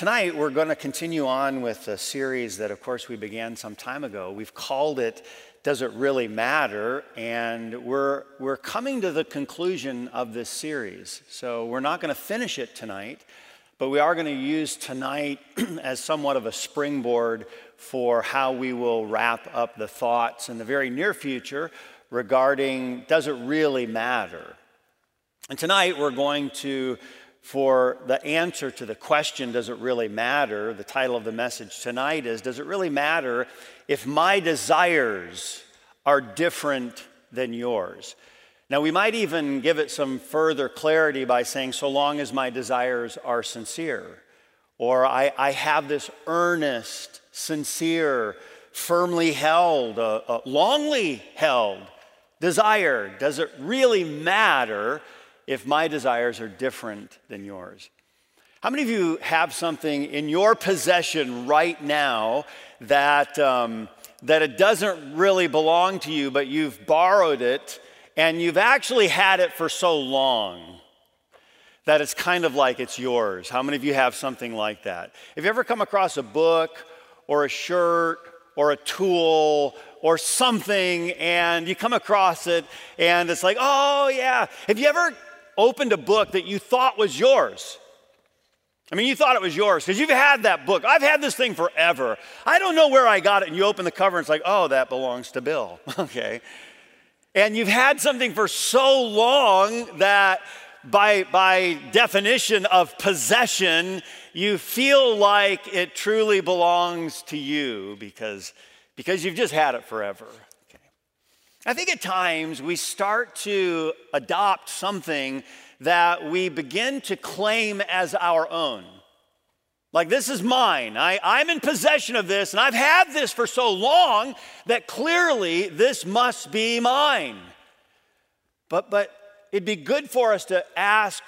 Tonight, we're going to continue on with a series that, of course, we began some time ago. We've called it Does It Really Matter? And we're, we're coming to the conclusion of this series. So we're not going to finish it tonight, but we are going to use tonight as somewhat of a springboard for how we will wrap up the thoughts in the very near future regarding Does It Really Matter? And tonight, we're going to for the answer to the question, does it really matter? The title of the message tonight is, Does it really matter if my desires are different than yours? Now, we might even give it some further clarity by saying, So long as my desires are sincere, or I, I have this earnest, sincere, firmly held, uh, uh, longly held desire, does it really matter? If my desires are different than yours. How many of you have something in your possession right now that, um, that it doesn't really belong to you, but you've borrowed it and you've actually had it for so long that it's kind of like it's yours? How many of you have something like that? Have you ever come across a book or a shirt or a tool or something and you come across it and it's like, oh yeah. Have you ever opened a book that you thought was yours. I mean, you thought it was yours because you've had that book. I've had this thing forever. I don't know where I got it. And you open the cover and it's like, oh, that belongs to Bill. okay. And you've had something for so long that by, by definition of possession, you feel like it truly belongs to you because, because you've just had it forever. I think at times we start to adopt something that we begin to claim as our own. Like, this is mine. I, I'm in possession of this, and I've had this for so long that clearly this must be mine. But, but it'd be good for us to ask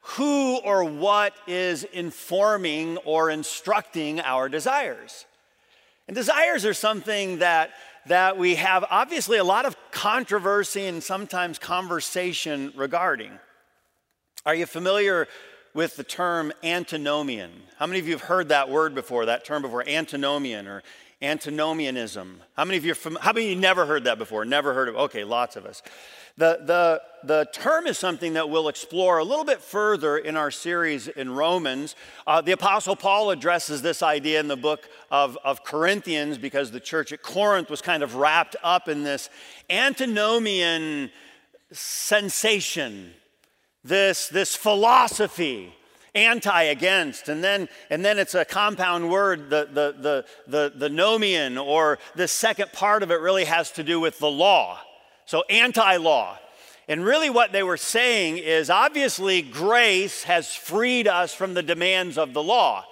who or what is informing or instructing our desires. And desires are something that that we have obviously a lot of controversy and sometimes conversation regarding. Are you familiar with the term antinomian? How many of you have heard that word before, that term before, antinomian or antinomianism? How many of you, how many of you never heard that before? Never heard of, okay, lots of us. The, the, the term is something that we'll explore a little bit further in our series in Romans. Uh, the Apostle Paul addresses this idea in the book of, of Corinthians because the church at Corinth was kind of wrapped up in this antinomian sensation, this, this philosophy anti against and then and then it's a compound word the the the the, the nomian or the second part of it really has to do with the law so, anti law. And really, what they were saying is obviously, grace has freed us from the demands of the law.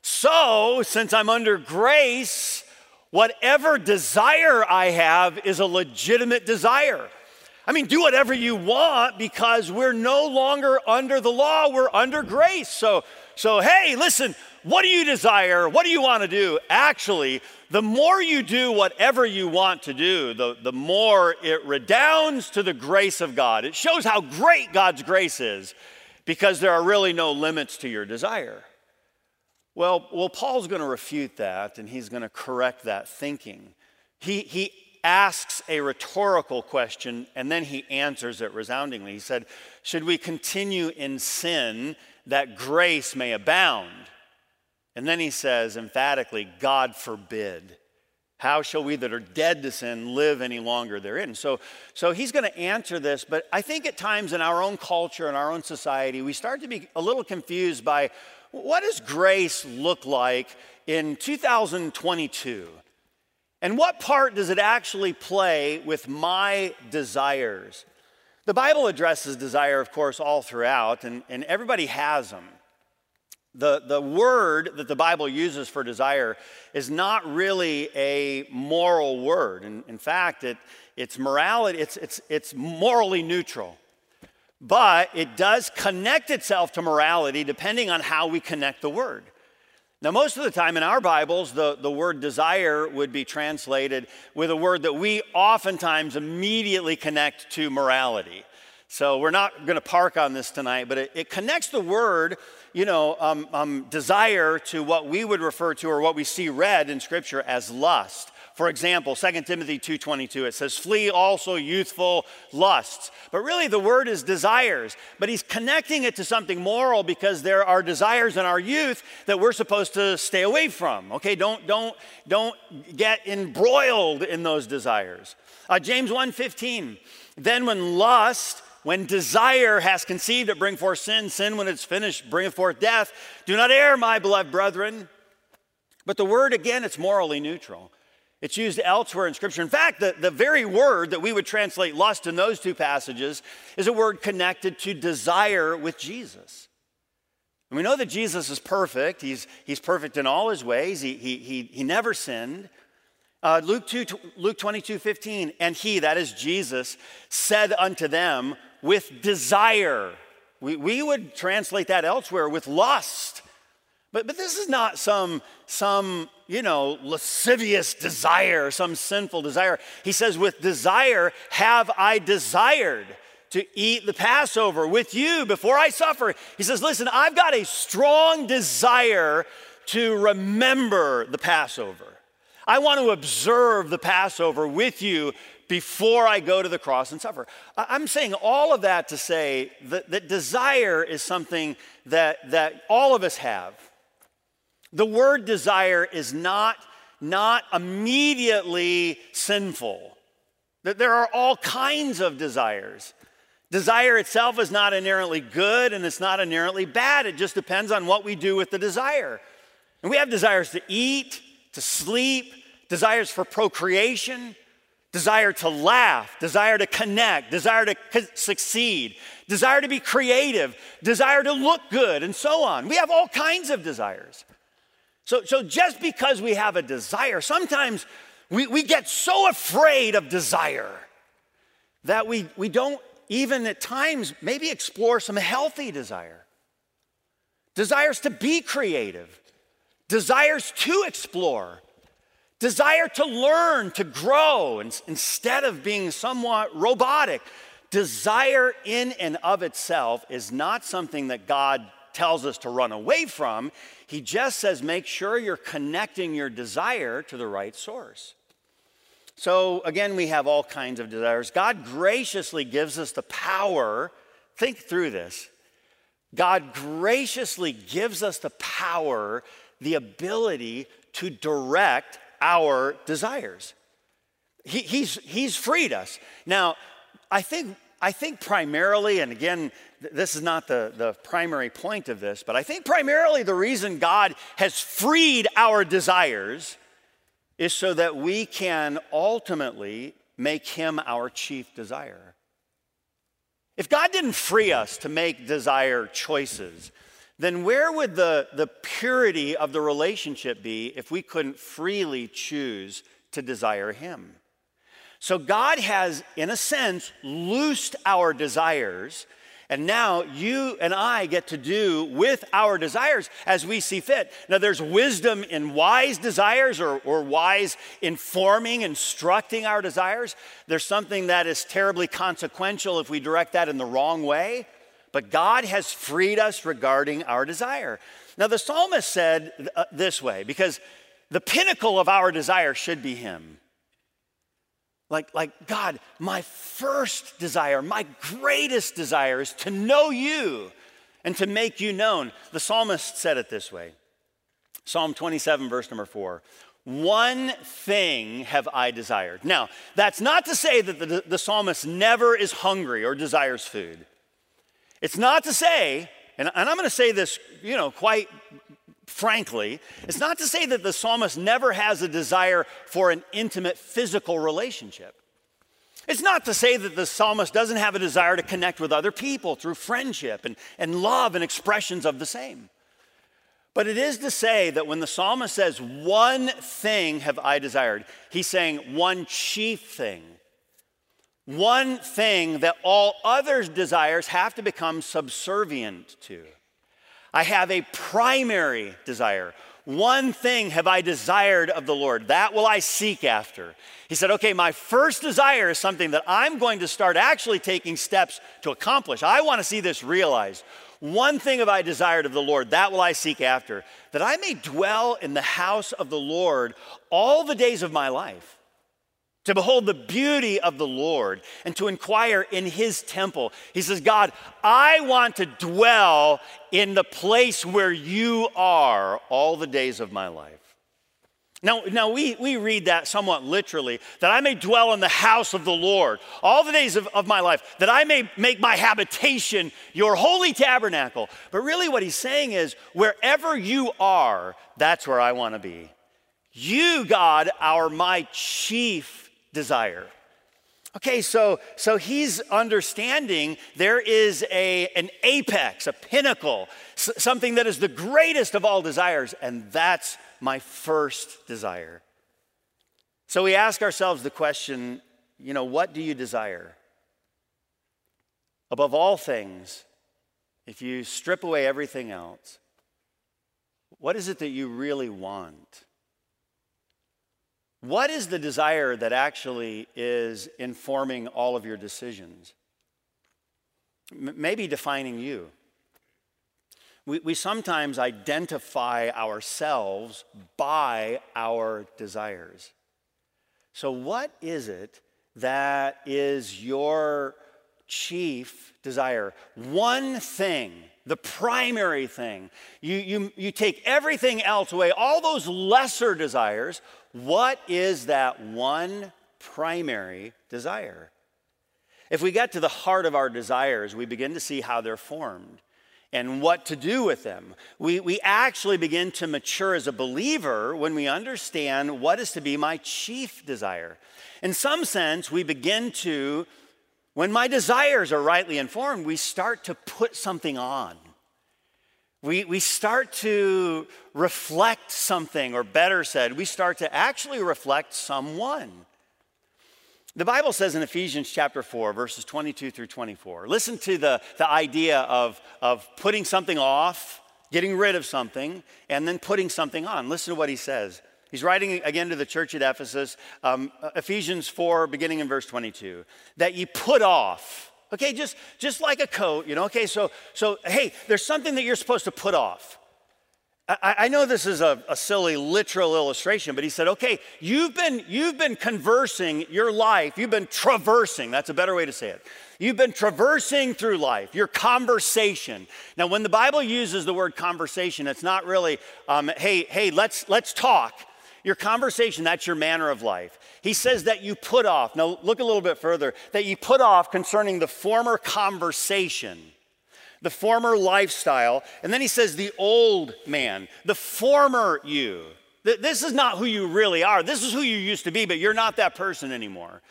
So, since I'm under grace, whatever desire I have is a legitimate desire. I mean, do whatever you want because we're no longer under the law, we're under grace. So, so hey, listen, what do you desire? What do you want to do? Actually, the more you do whatever you want to do, the, the more it redounds to the grace of God. It shows how great God's grace is because there are really no limits to your desire. Well, well Paul's going to refute that and he's going to correct that thinking. He, he asks a rhetorical question and then he answers it resoundingly. He said, Should we continue in sin that grace may abound? And then he says emphatically, God forbid. How shall we that are dead to sin live any longer therein? So, so he's going to answer this, but I think at times in our own culture and our own society, we start to be a little confused by what does grace look like in 2022? And what part does it actually play with my desires? The Bible addresses desire, of course, all throughout, and, and everybody has them the, the word that the Bible uses for desire is not really a moral word. In, in fact, it, it's morality, it's, it's, it's morally neutral. But it does connect itself to morality depending on how we connect the word. Now, most of the time in our Bibles, the, the word desire would be translated with a word that we oftentimes immediately connect to morality. So we're not going to park on this tonight, but it, it connects the word you know, um, um, desire to what we would refer to or what we see read in Scripture as lust. For example, 2 Timothy 2:22 it says flee also youthful lusts. But really the word is desires, but he's connecting it to something moral because there are desires in our youth that we're supposed to stay away from. Okay, don't don't don't get embroiled in those desires. Uh, James 1:15 Then when lust when desire has conceived, it bring forth sin. Sin, when it's finished, bringeth forth death. Do not err, my beloved brethren. But the word, again, it's morally neutral. It's used elsewhere in Scripture. In fact, the, the very word that we would translate lust in those two passages is a word connected to desire with Jesus. And we know that Jesus is perfect. He's, he's perfect in all his ways. He, he, he, he never sinned. Uh, Luke, 2, Luke 22, 15, and he, that is Jesus, said unto them, with desire. We, we would translate that elsewhere with lust. But, but this is not some, some, you know, lascivious desire, some sinful desire. He says, with desire have I desired to eat the Passover with you before I suffer. He says, listen, I've got a strong desire to remember the Passover. I want to observe the Passover with you before I go to the cross and suffer. I'm saying all of that to say that, that desire is something that, that all of us have. The word desire is not, not immediately sinful. That there are all kinds of desires. Desire itself is not inherently good and it's not inherently bad. It just depends on what we do with the desire. And we have desires to eat, to sleep, desires for procreation, desire to laugh, desire to connect, desire to succeed, desire to be creative, desire to look good, and so on. We have all kinds of desires. So, so just because we have a desire, sometimes we, we get so afraid of desire that we, we don't even at times maybe explore some healthy desire. Desires to be creative, desires to explore, desire to learn, to grow, and instead of being somewhat robotic. Desire in and of itself is not something that God tells us to run away from. He just says, make sure you're connecting your desire to the right source. So, again, we have all kinds of desires. God graciously gives us the power. Think through this. God graciously gives us the power, the ability to direct our desires. He, he's, he's freed us. Now, I think I think primarily, and again, this is not the, the primary point of this, but I think primarily the reason God has freed our desires is so that we can ultimately make Him our chief desire. If God didn't free us to make desire choices, then where would the, the purity of the relationship be if we couldn't freely choose to desire Him? So God has, in a sense, loosed our desires. And now you and I get to do with our desires as we see fit. Now, there's wisdom in wise desires or, or wise informing, instructing our desires. There's something that is terribly consequential if we direct that in the wrong way. But God has freed us regarding our desire. Now, the psalmist said uh, this way because the pinnacle of our desire should be Him. Like, like, God, my first desire, my greatest desire is to know you and to make you known. The psalmist said it this way Psalm 27, verse number four. One thing have I desired. Now, that's not to say that the, the psalmist never is hungry or desires food. It's not to say, and, and I'm going to say this, you know, quite frankly, it's not to say that the psalmist never has a desire for an intimate physical relationship. It's not to say that the psalmist doesn't have a desire to connect with other people through friendship and, and love and expressions of the same. But it is to say that when the psalmist says, One thing have I desired, he's saying one chief thing. One thing that all other desires have to become subservient to. I have a primary desire. One thing have I desired of the Lord, that will I seek after. He said, Okay, my first desire is something that I'm going to start actually taking steps to accomplish. I want to see this realized. One thing have I desired of the Lord, that will I seek after, that I may dwell in the house of the Lord all the days of my life, to behold the beauty of the Lord and to inquire in his temple. He says, God, I want to dwell in the place where you are all the days of my life. Now, now we, we read that somewhat literally that I may dwell in the house of the Lord all the days of, of my life, that I may make my habitation your holy tabernacle. But really, what he's saying is, wherever you are, that's where I want to be. You, God, are my chief desire. Okay, so, so he's understanding there is a, an apex, a pinnacle, something that is the greatest of all desires, and that's my first desire. So we ask ourselves the question you know, what do you desire? Above all things, if you strip away everything else, what is it that you really want? What is the desire that actually is informing all of your decisions? M- maybe defining you. We, we sometimes identify ourselves by our desires. So, what is it that is your chief desire? One thing, the primary thing. You, you, you take everything else away, all those lesser desires. What is that one primary desire? If we get to the heart of our desires, we begin to see how they're formed and what to do with them. We, we actually begin to mature as a believer when we understand what is to be my chief desire. In some sense, we begin to, when my desires are rightly informed, we start to put something on. We, we start to reflect something, or better said, we start to actually reflect someone. The Bible says in Ephesians chapter 4, verses 22 through 24, listen to the, the idea of, of putting something off, getting rid of something, and then putting something on. Listen to what he says. He's writing again to the church at Ephesus, um, Ephesians 4, beginning in verse 22, that ye put off. Okay, just, just like a coat, you know. Okay, so, so hey, there's something that you're supposed to put off. I, I know this is a, a, silly literal illustration, but he said, okay, you've been, you've been conversing your life, you've been traversing, that's a better way to say it. You've been traversing through life, your conversation. Now, when the Bible uses the word conversation, it's not really, um, hey, hey, let's, let's talk. Your conversation, that's your manner of life. He says that you put off, now look a little bit further, that you put off concerning the former conversation the former lifestyle. And then he says, the old man, the former you. This is not who you really are. This is who you used to be, but you're not that person anymore.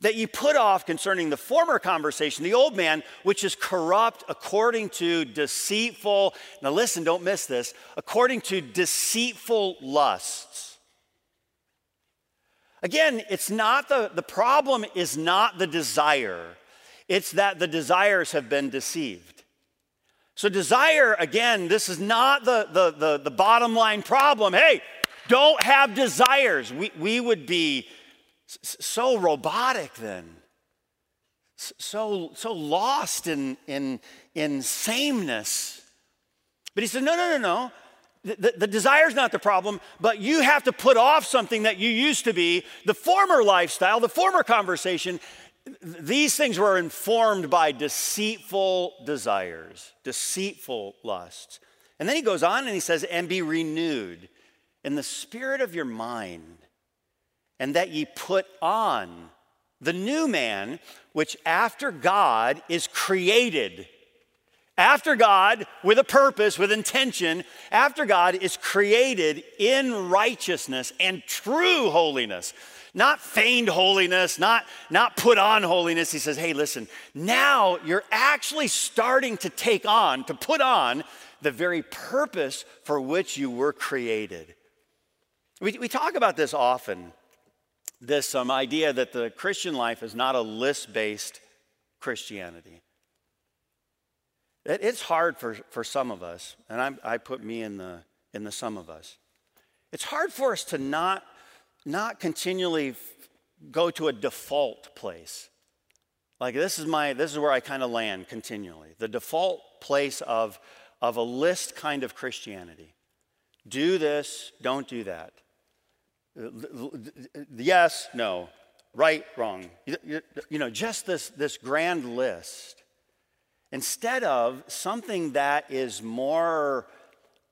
That you put off concerning the former conversation, the old man, which is corrupt according to deceitful, now listen, don't miss this, according to deceitful lusts. Again, it's not the, the problem is not the desire, it's that the desires have been deceived. So, desire, again, this is not the, the, the, the, bottom line problem. Hey, don't have desires. We, we would be so robotic then, so, so lost in, in, in sameness. But he said, no, no, no, no. The, the, desire is not the problem, but you have to put off something that you used to be, the former lifestyle, the former conversation, these things were informed by deceitful desires, deceitful lusts. And then he goes on and he says, and be renewed in the spirit of your mind, and that ye put on the new man, which after God is created. After God, with a purpose, with intention, after God is created in righteousness and true holiness not feigned holiness, not, not put on holiness. He says, hey, listen, now you're actually starting to take on, to put on the very purpose for which you were created. We, we talk about this often this um, idea that the Christian life is not a list based Christianity. It, it's hard for, for some of us, and I, I put me in the, in the some of us. It's hard for us to not not continually go to a default place. Like this is my this is where I kind of land continually. The default place of, of a list kind of Christianity. Do this, don't do that. Yes, no, right, wrong. You know, just this, this grand list. Instead of something that is more,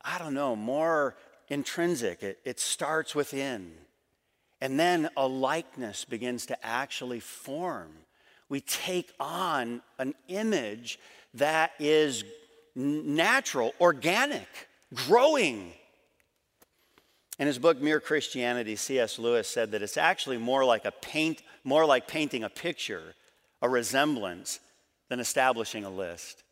I don't know, more intrinsic, it, it starts within. And then a likeness begins to actually form. We take on an image that is natural, organic, growing. In his book Mere Christianity, C.S. Lewis said that it's actually more like a paint, more like painting a picture, a resemblance, than establishing a list.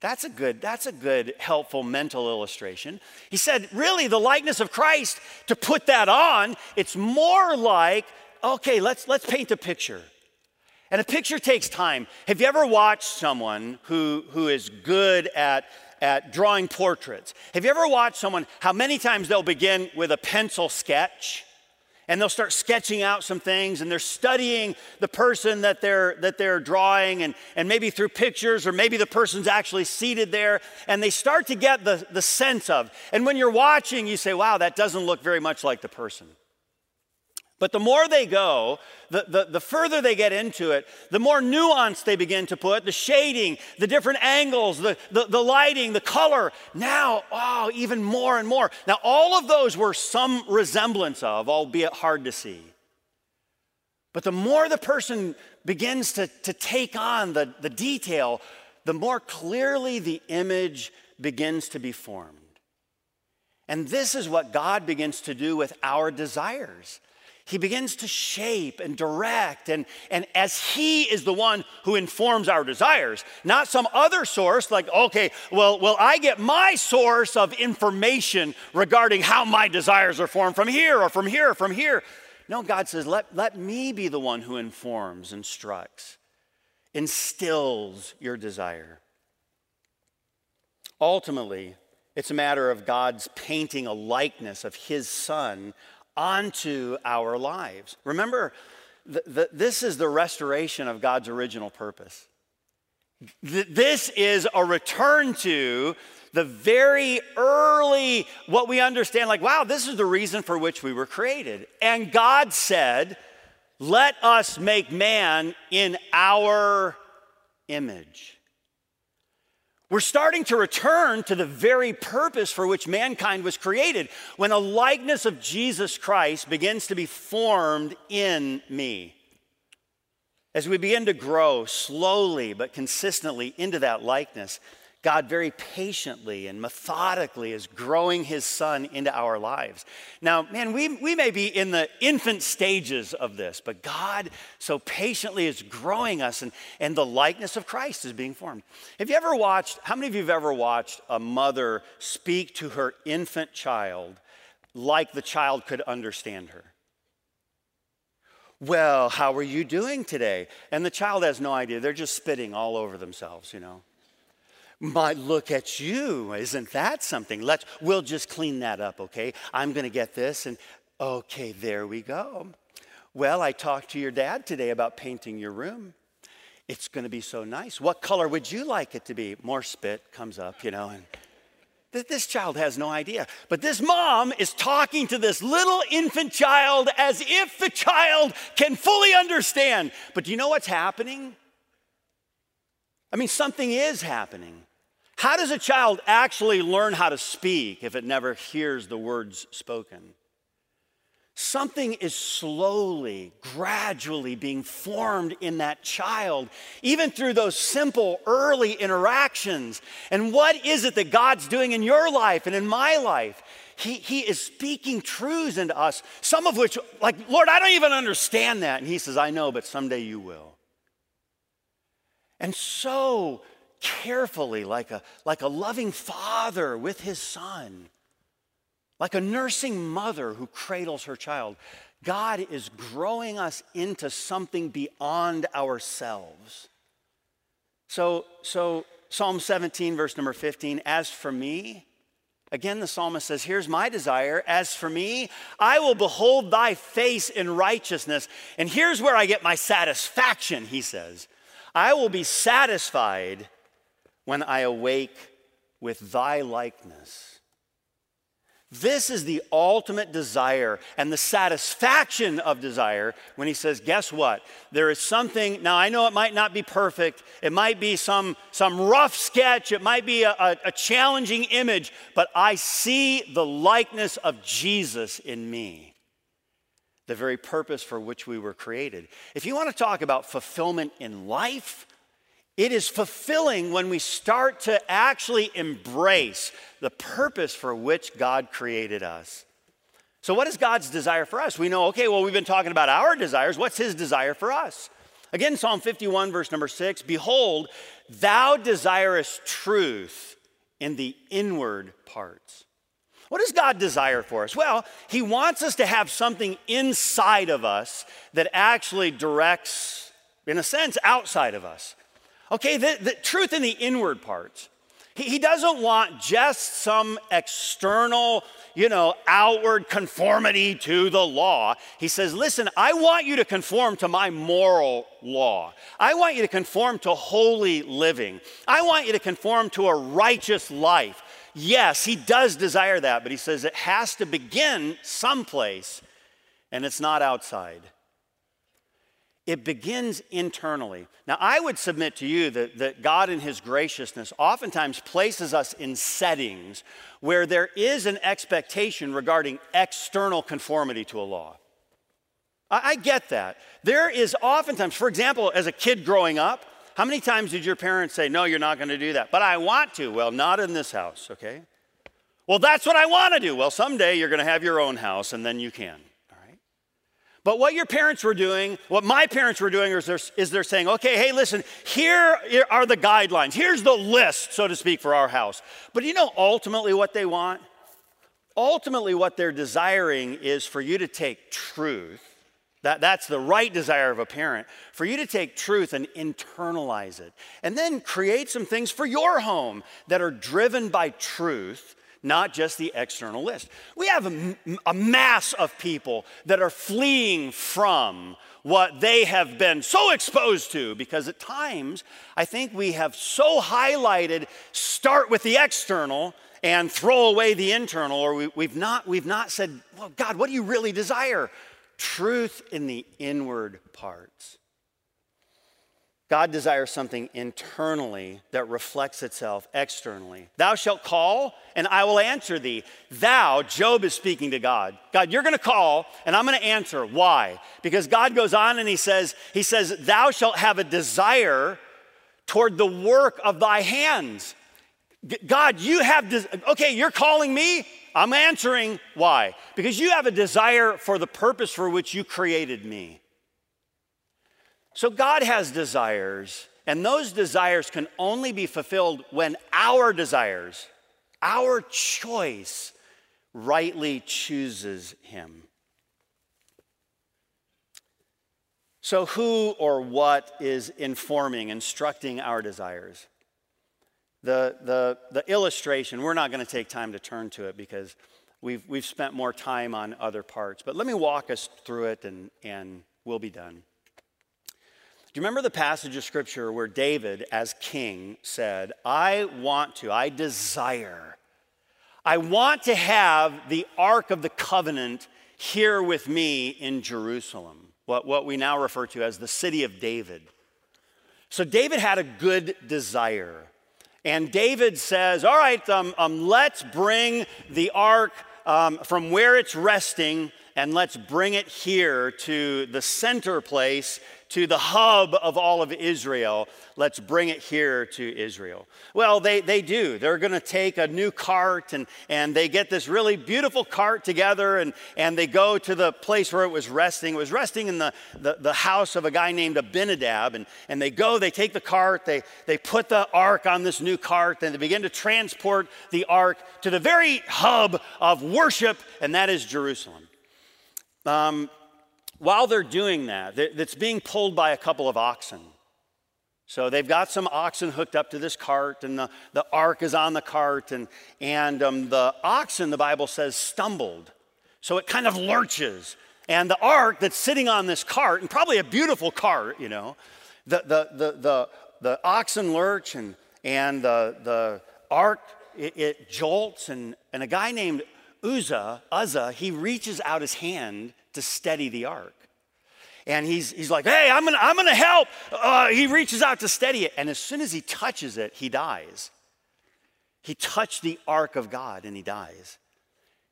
That's a good, that's a good, helpful mental illustration. He said, really, the likeness of Christ, to put that on, it's more like, okay, let's, let's paint a picture. And a picture takes time. Have you ever watched someone who, who is good at, at drawing portraits? Have you ever watched someone, how many times they'll begin with a pencil sketch? And they'll start sketching out some things and they're studying the person that they're that they're drawing and, and maybe through pictures or maybe the person's actually seated there and they start to get the, the sense of and when you're watching you say wow that doesn't look very much like the person but the more they go, the, the, the, further they get into it, the more nuance they begin to put, the shading, the different angles, the, the, the lighting, the color. Now, oh, even more and more. Now, all of those were some resemblance of, albeit hard to see. But the more the person begins to, to take on the, the detail, the more clearly the image begins to be formed. And this is what God begins to do with our desires he begins to shape and direct. And, and as He is the one who informs our desires, not some other source, like, okay, well, well, I get my source of information regarding how my desires are formed from here or from here or from here. No, God says, let, let me be the one who informs, instructs, instills your desire. Ultimately, it's a matter of God's painting a likeness of His Son onto our lives. Remember, th- th- this is the restoration of God's original purpose. Th- this is a return to the very early, what we understand, like, wow, this is the reason for which we were created. And God said, let us make man in our image. We're starting to return to the very purpose for which mankind was created when a likeness of Jesus Christ begins to be formed in me. As we begin to grow slowly but consistently into that likeness, God very patiently and methodically is growing his son into our lives. Now, man, we, we may be in the infant stages of this, but God so patiently is growing us and, and the likeness of Christ is being formed. Have you ever watched, how many of you have ever watched a mother speak to her infant child like the child could understand her? Well, how are you doing today? And the child has no idea. They're just spitting all over themselves, you know might look at you. Isn't that something? Let's, we'll just clean that up, okay? I'm going to get this, and okay, there we go. Well, I talked to your dad today about painting your room. It's going to be so nice. What color would you like it to be? More spit comes up, you know, and this child has no idea. But this mom is talking to this little infant child as if the child can fully understand. But do you know what's happening? I mean, something is happening. How does a child actually learn how to speak if it never hears the words spoken? Something is slowly, gradually being formed in that child, even through those simple early interactions. And what is it that God's doing in your life and in my life? He, he is speaking truths into us, some of which, like, Lord, I don't even understand that. And He says, I know, but someday you will. And so carefully, like a, like a loving father with his son, like a nursing mother who cradles her child. God is growing us into something beyond ourselves. So, so Psalm 17, verse number 15, as for me, Again, the psalmist says, Here's my desire. As for me, I will behold thy face in righteousness. And here's where I get my satisfaction, he says. I will be satisfied when I awake with thy likeness. This is the ultimate desire and the satisfaction of desire when he says, Guess what? There is something, now I know it might not be perfect, it might be some, some rough sketch, it might be a, a, a challenging image, but I see the likeness of Jesus in me, the very purpose for which we were created. If you want to talk about fulfillment in life, it is fulfilling when we start to actually embrace the purpose for which God created us. So, what is God's desire for us? We know, okay, well, we've been talking about our desires. What's His desire for us? Again, Psalm 51, verse number six Behold, thou desirest truth in the inward parts. What does God desire for us? Well, He wants us to have something inside of us that actually directs, in a sense, outside of us. Okay, the, the truth in the inward parts. He, he doesn't want just some external, you know, outward conformity to the law. He says, listen, I want you to conform to my moral law. I want you to conform to holy living. I want you to conform to a righteous life. Yes, he does desire that, but he says it has to begin someplace, and it's not outside. It begins internally. Now, I would submit to you that, that God, in His graciousness, oftentimes places us in settings where there is an expectation regarding external conformity to a law. I, I get that. There is oftentimes, for example, as a kid growing up, how many times did your parents say, No, you're not going to do that? But I want to. Well, not in this house, okay? Well, that's what I want to do. Well, someday you're going to have your own house and then you can. But what your parents were doing, what my parents were doing, is they're, is they're saying, okay, hey, listen, here are the guidelines. Here's the list, so to speak, for our house. But you know ultimately what they want? Ultimately, what they're desiring is for you to take truth. That, that's the right desire of a parent, for you to take truth and internalize it. And then create some things for your home that are driven by truth not just the external list. We have a, a, mass of people that are fleeing from what they have been so exposed to because at times I think we have so highlighted start with the external and throw away the internal, or we, we've, not, we've not said, Well, God, what do you really desire? Truth in the inward parts. God desires something internally that reflects itself externally. Thou shalt call, and I will answer thee. Thou, Job is speaking to God. God, you're going to call, and I'm going to answer. Why? Because God goes on and he says, He says, Thou shalt have a desire toward the work of thy hands. God, you have, des- okay, you're calling me. I'm answering. Why? Because you have a desire for the purpose for which you created me. So God has desires, and those desires can only be fulfilled when our desires, our choice, rightly chooses Him. So, who or what is informing, instructing our desires? The, the, the illustration, we're not going to take time to turn to it because we've, we've spent more time on other parts. But let me walk us through it and, and we'll be done. Do you remember the passage of scripture where David, as king, said, I want to, I desire, I want to have the Ark of the Covenant here with me in Jerusalem, what, what we now refer to as the city of David. So David had a good desire. And David says, All right, um, um, let's bring the ark um, from where it's resting and let's bring it here to the center place to the hub of all of Israel. Let's bring it here to Israel. Well, they, they do. They're going to take a new cart and, and they get this really beautiful cart together and, and they go to the place where it was resting. It was resting in the, the, the house of a guy named Abinadab. And, and they go, they take the cart, they, they put the ark on this new cart, and they begin to transport the ark to the very hub of worship, and that is Jerusalem. Um, while they're doing that, that's being pulled by a couple of oxen. So they've got some oxen hooked up to this cart, and the, the ark is on the cart, and, and um, the oxen, the Bible says, stumbled. So it kind of lurches. And the ark that's sitting on this cart, and probably a beautiful cart, you know, the, the, the, the, the oxen lurch, and, and the, the ark, it, it jolts, and, and a guy named Uzzah, Uzzah, he reaches out his hand to steady the ark. And he's, he's like, hey, I'm gonna, I'm gonna help. Uh, he reaches out to steady it. And as soon as he touches it, he dies. He touched the ark of God and he dies.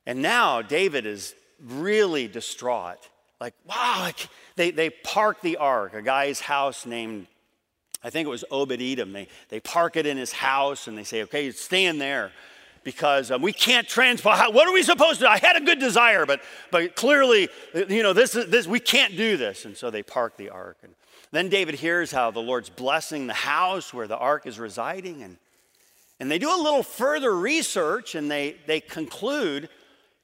And now David is really distraught. Like, wow, they, they park the ark, a guy's house named, I think it was Obed Edom. They, they park it in his house and they say, okay, stand there because um, we can't transport. What are we supposed to do? I had a good desire, but, but clearly, you know, this, this, we can't do this. And so they park the ark. And then David hears how the Lord's blessing the house where the ark is residing. And, and they do a little further research and they, they conclude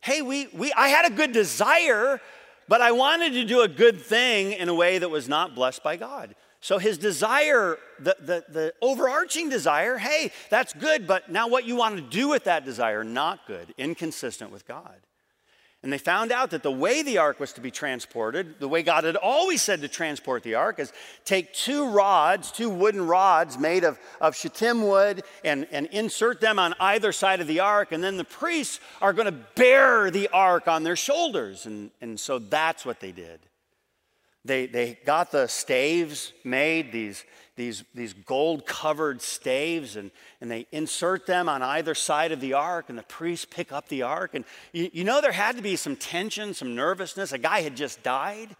hey, we, we, I had a good desire, but I wanted to do a good thing in a way that was not blessed by God. So his desire, the, the, the overarching desire, hey, that's good, but now what you want to do with that desire, not good, inconsistent with God. And they found out that the way the ark was to be transported, the way God had always said to transport the ark, is take two rods, two wooden rods made of, of shittim wood, and, and insert them on either side of the ark. And then the priests are going to bear the ark on their shoulders. And, and so that's what they did. They, they got the staves made, these, these, these gold covered staves, and, and they insert them on either side of the ark, and the priests pick up the ark. And you, you know, there had to be some tension, some nervousness. A guy had just died.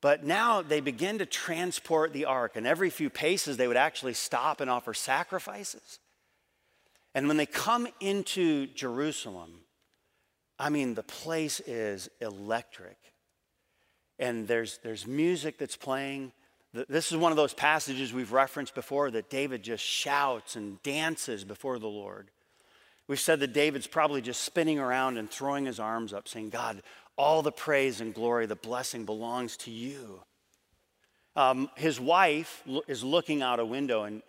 But now they begin to transport the ark, and every few paces they would actually stop and offer sacrifices. And when they come into Jerusalem, I mean, the place is electric and there's, there's music that's playing. This is one of those passages we've referenced before that David just shouts and dances before the Lord. We've said that David's probably just spinning around and throwing his arms up, saying, God, all the praise and glory, the blessing belongs to you. Um, his wife is looking out a window, and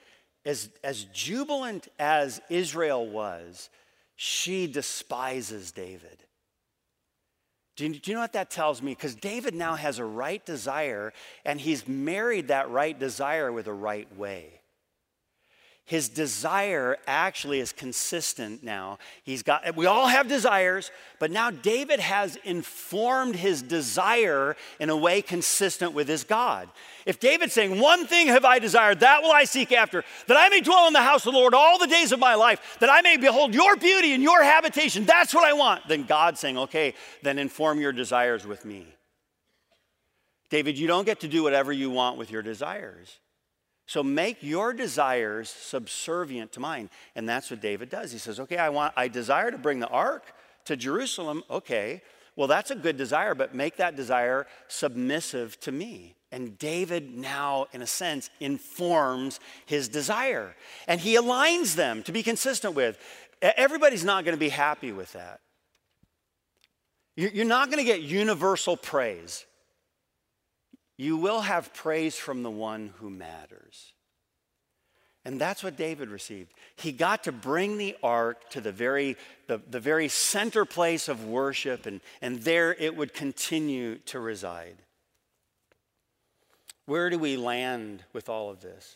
as, as jubilant as Israel was, she despises David. Do you, do you, know what that tells me? Because David now has a right desire, and he's married that right desire with a right way. His desire actually is consistent now. He's got, we all have desires, but now David has informed his desire in a way consistent with his God. If David's saying, One thing have I desired, that will I seek after, that I may dwell in the house of the Lord all the days of my life, that I may behold your beauty and your habitation, that's what I want, then God's saying, Okay, then inform your desires with me. David, you don't get to do whatever you want with your desires. So make your desires subservient to mine. And that's what David does. He says, Okay, I want I desire to bring the ark to Jerusalem. Okay. Well, that's a good desire, but make that desire submissive to me. And David now, in a sense, informs his desire. And he aligns them to be consistent with. Everybody's not going to be happy with that. You're not going to get universal praise you will have praise from the one who matters. And that's what David received. He got to bring the ark to the very, the, the very center place of worship, and, and there it would continue to reside. Where do we land with all of this?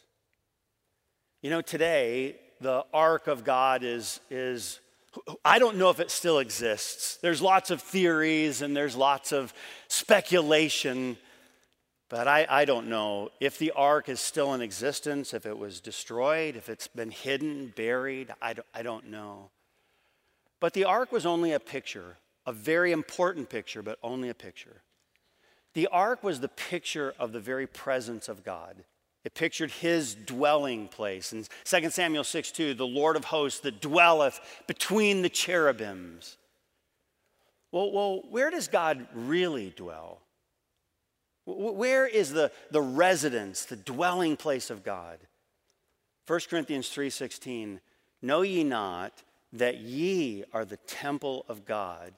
You know, today, the ark of God is, is I don't know if it still exists. There's lots of theories and there's lots of speculation but I, I don't know if the ark is still in existence, if it was destroyed, if it's been hidden, buried. I don't, I don't know. But the ark was only a picture, a very important picture, but only a picture. The ark was the picture of the very presence of God. It pictured his dwelling place. In 2 Samuel 6 2, the Lord of hosts that dwelleth between the cherubims. Well, well, where does God really dwell? Where is the, the residence, the dwelling place of God? 1 Corinthians 3:16 Know ye not that ye are the temple of God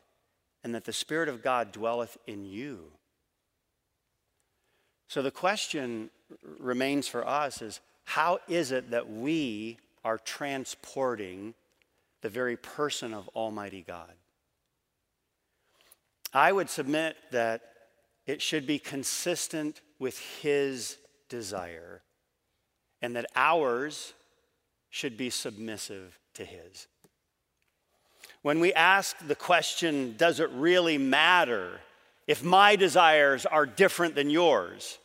and that the spirit of God dwelleth in you? So the question remains for us is how is it that we are transporting the very person of Almighty God? I would submit that it should be consistent with His desire, and that ours should be submissive to His. When we ask the question, does it really matter if my desires are different than yours?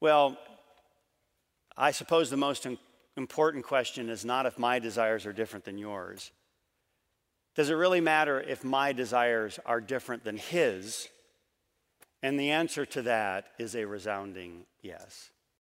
Well, I suppose the most important question is not if my desires are different than yours. Does it really matter if my desires are different than His? And the answer to that is a resounding yes.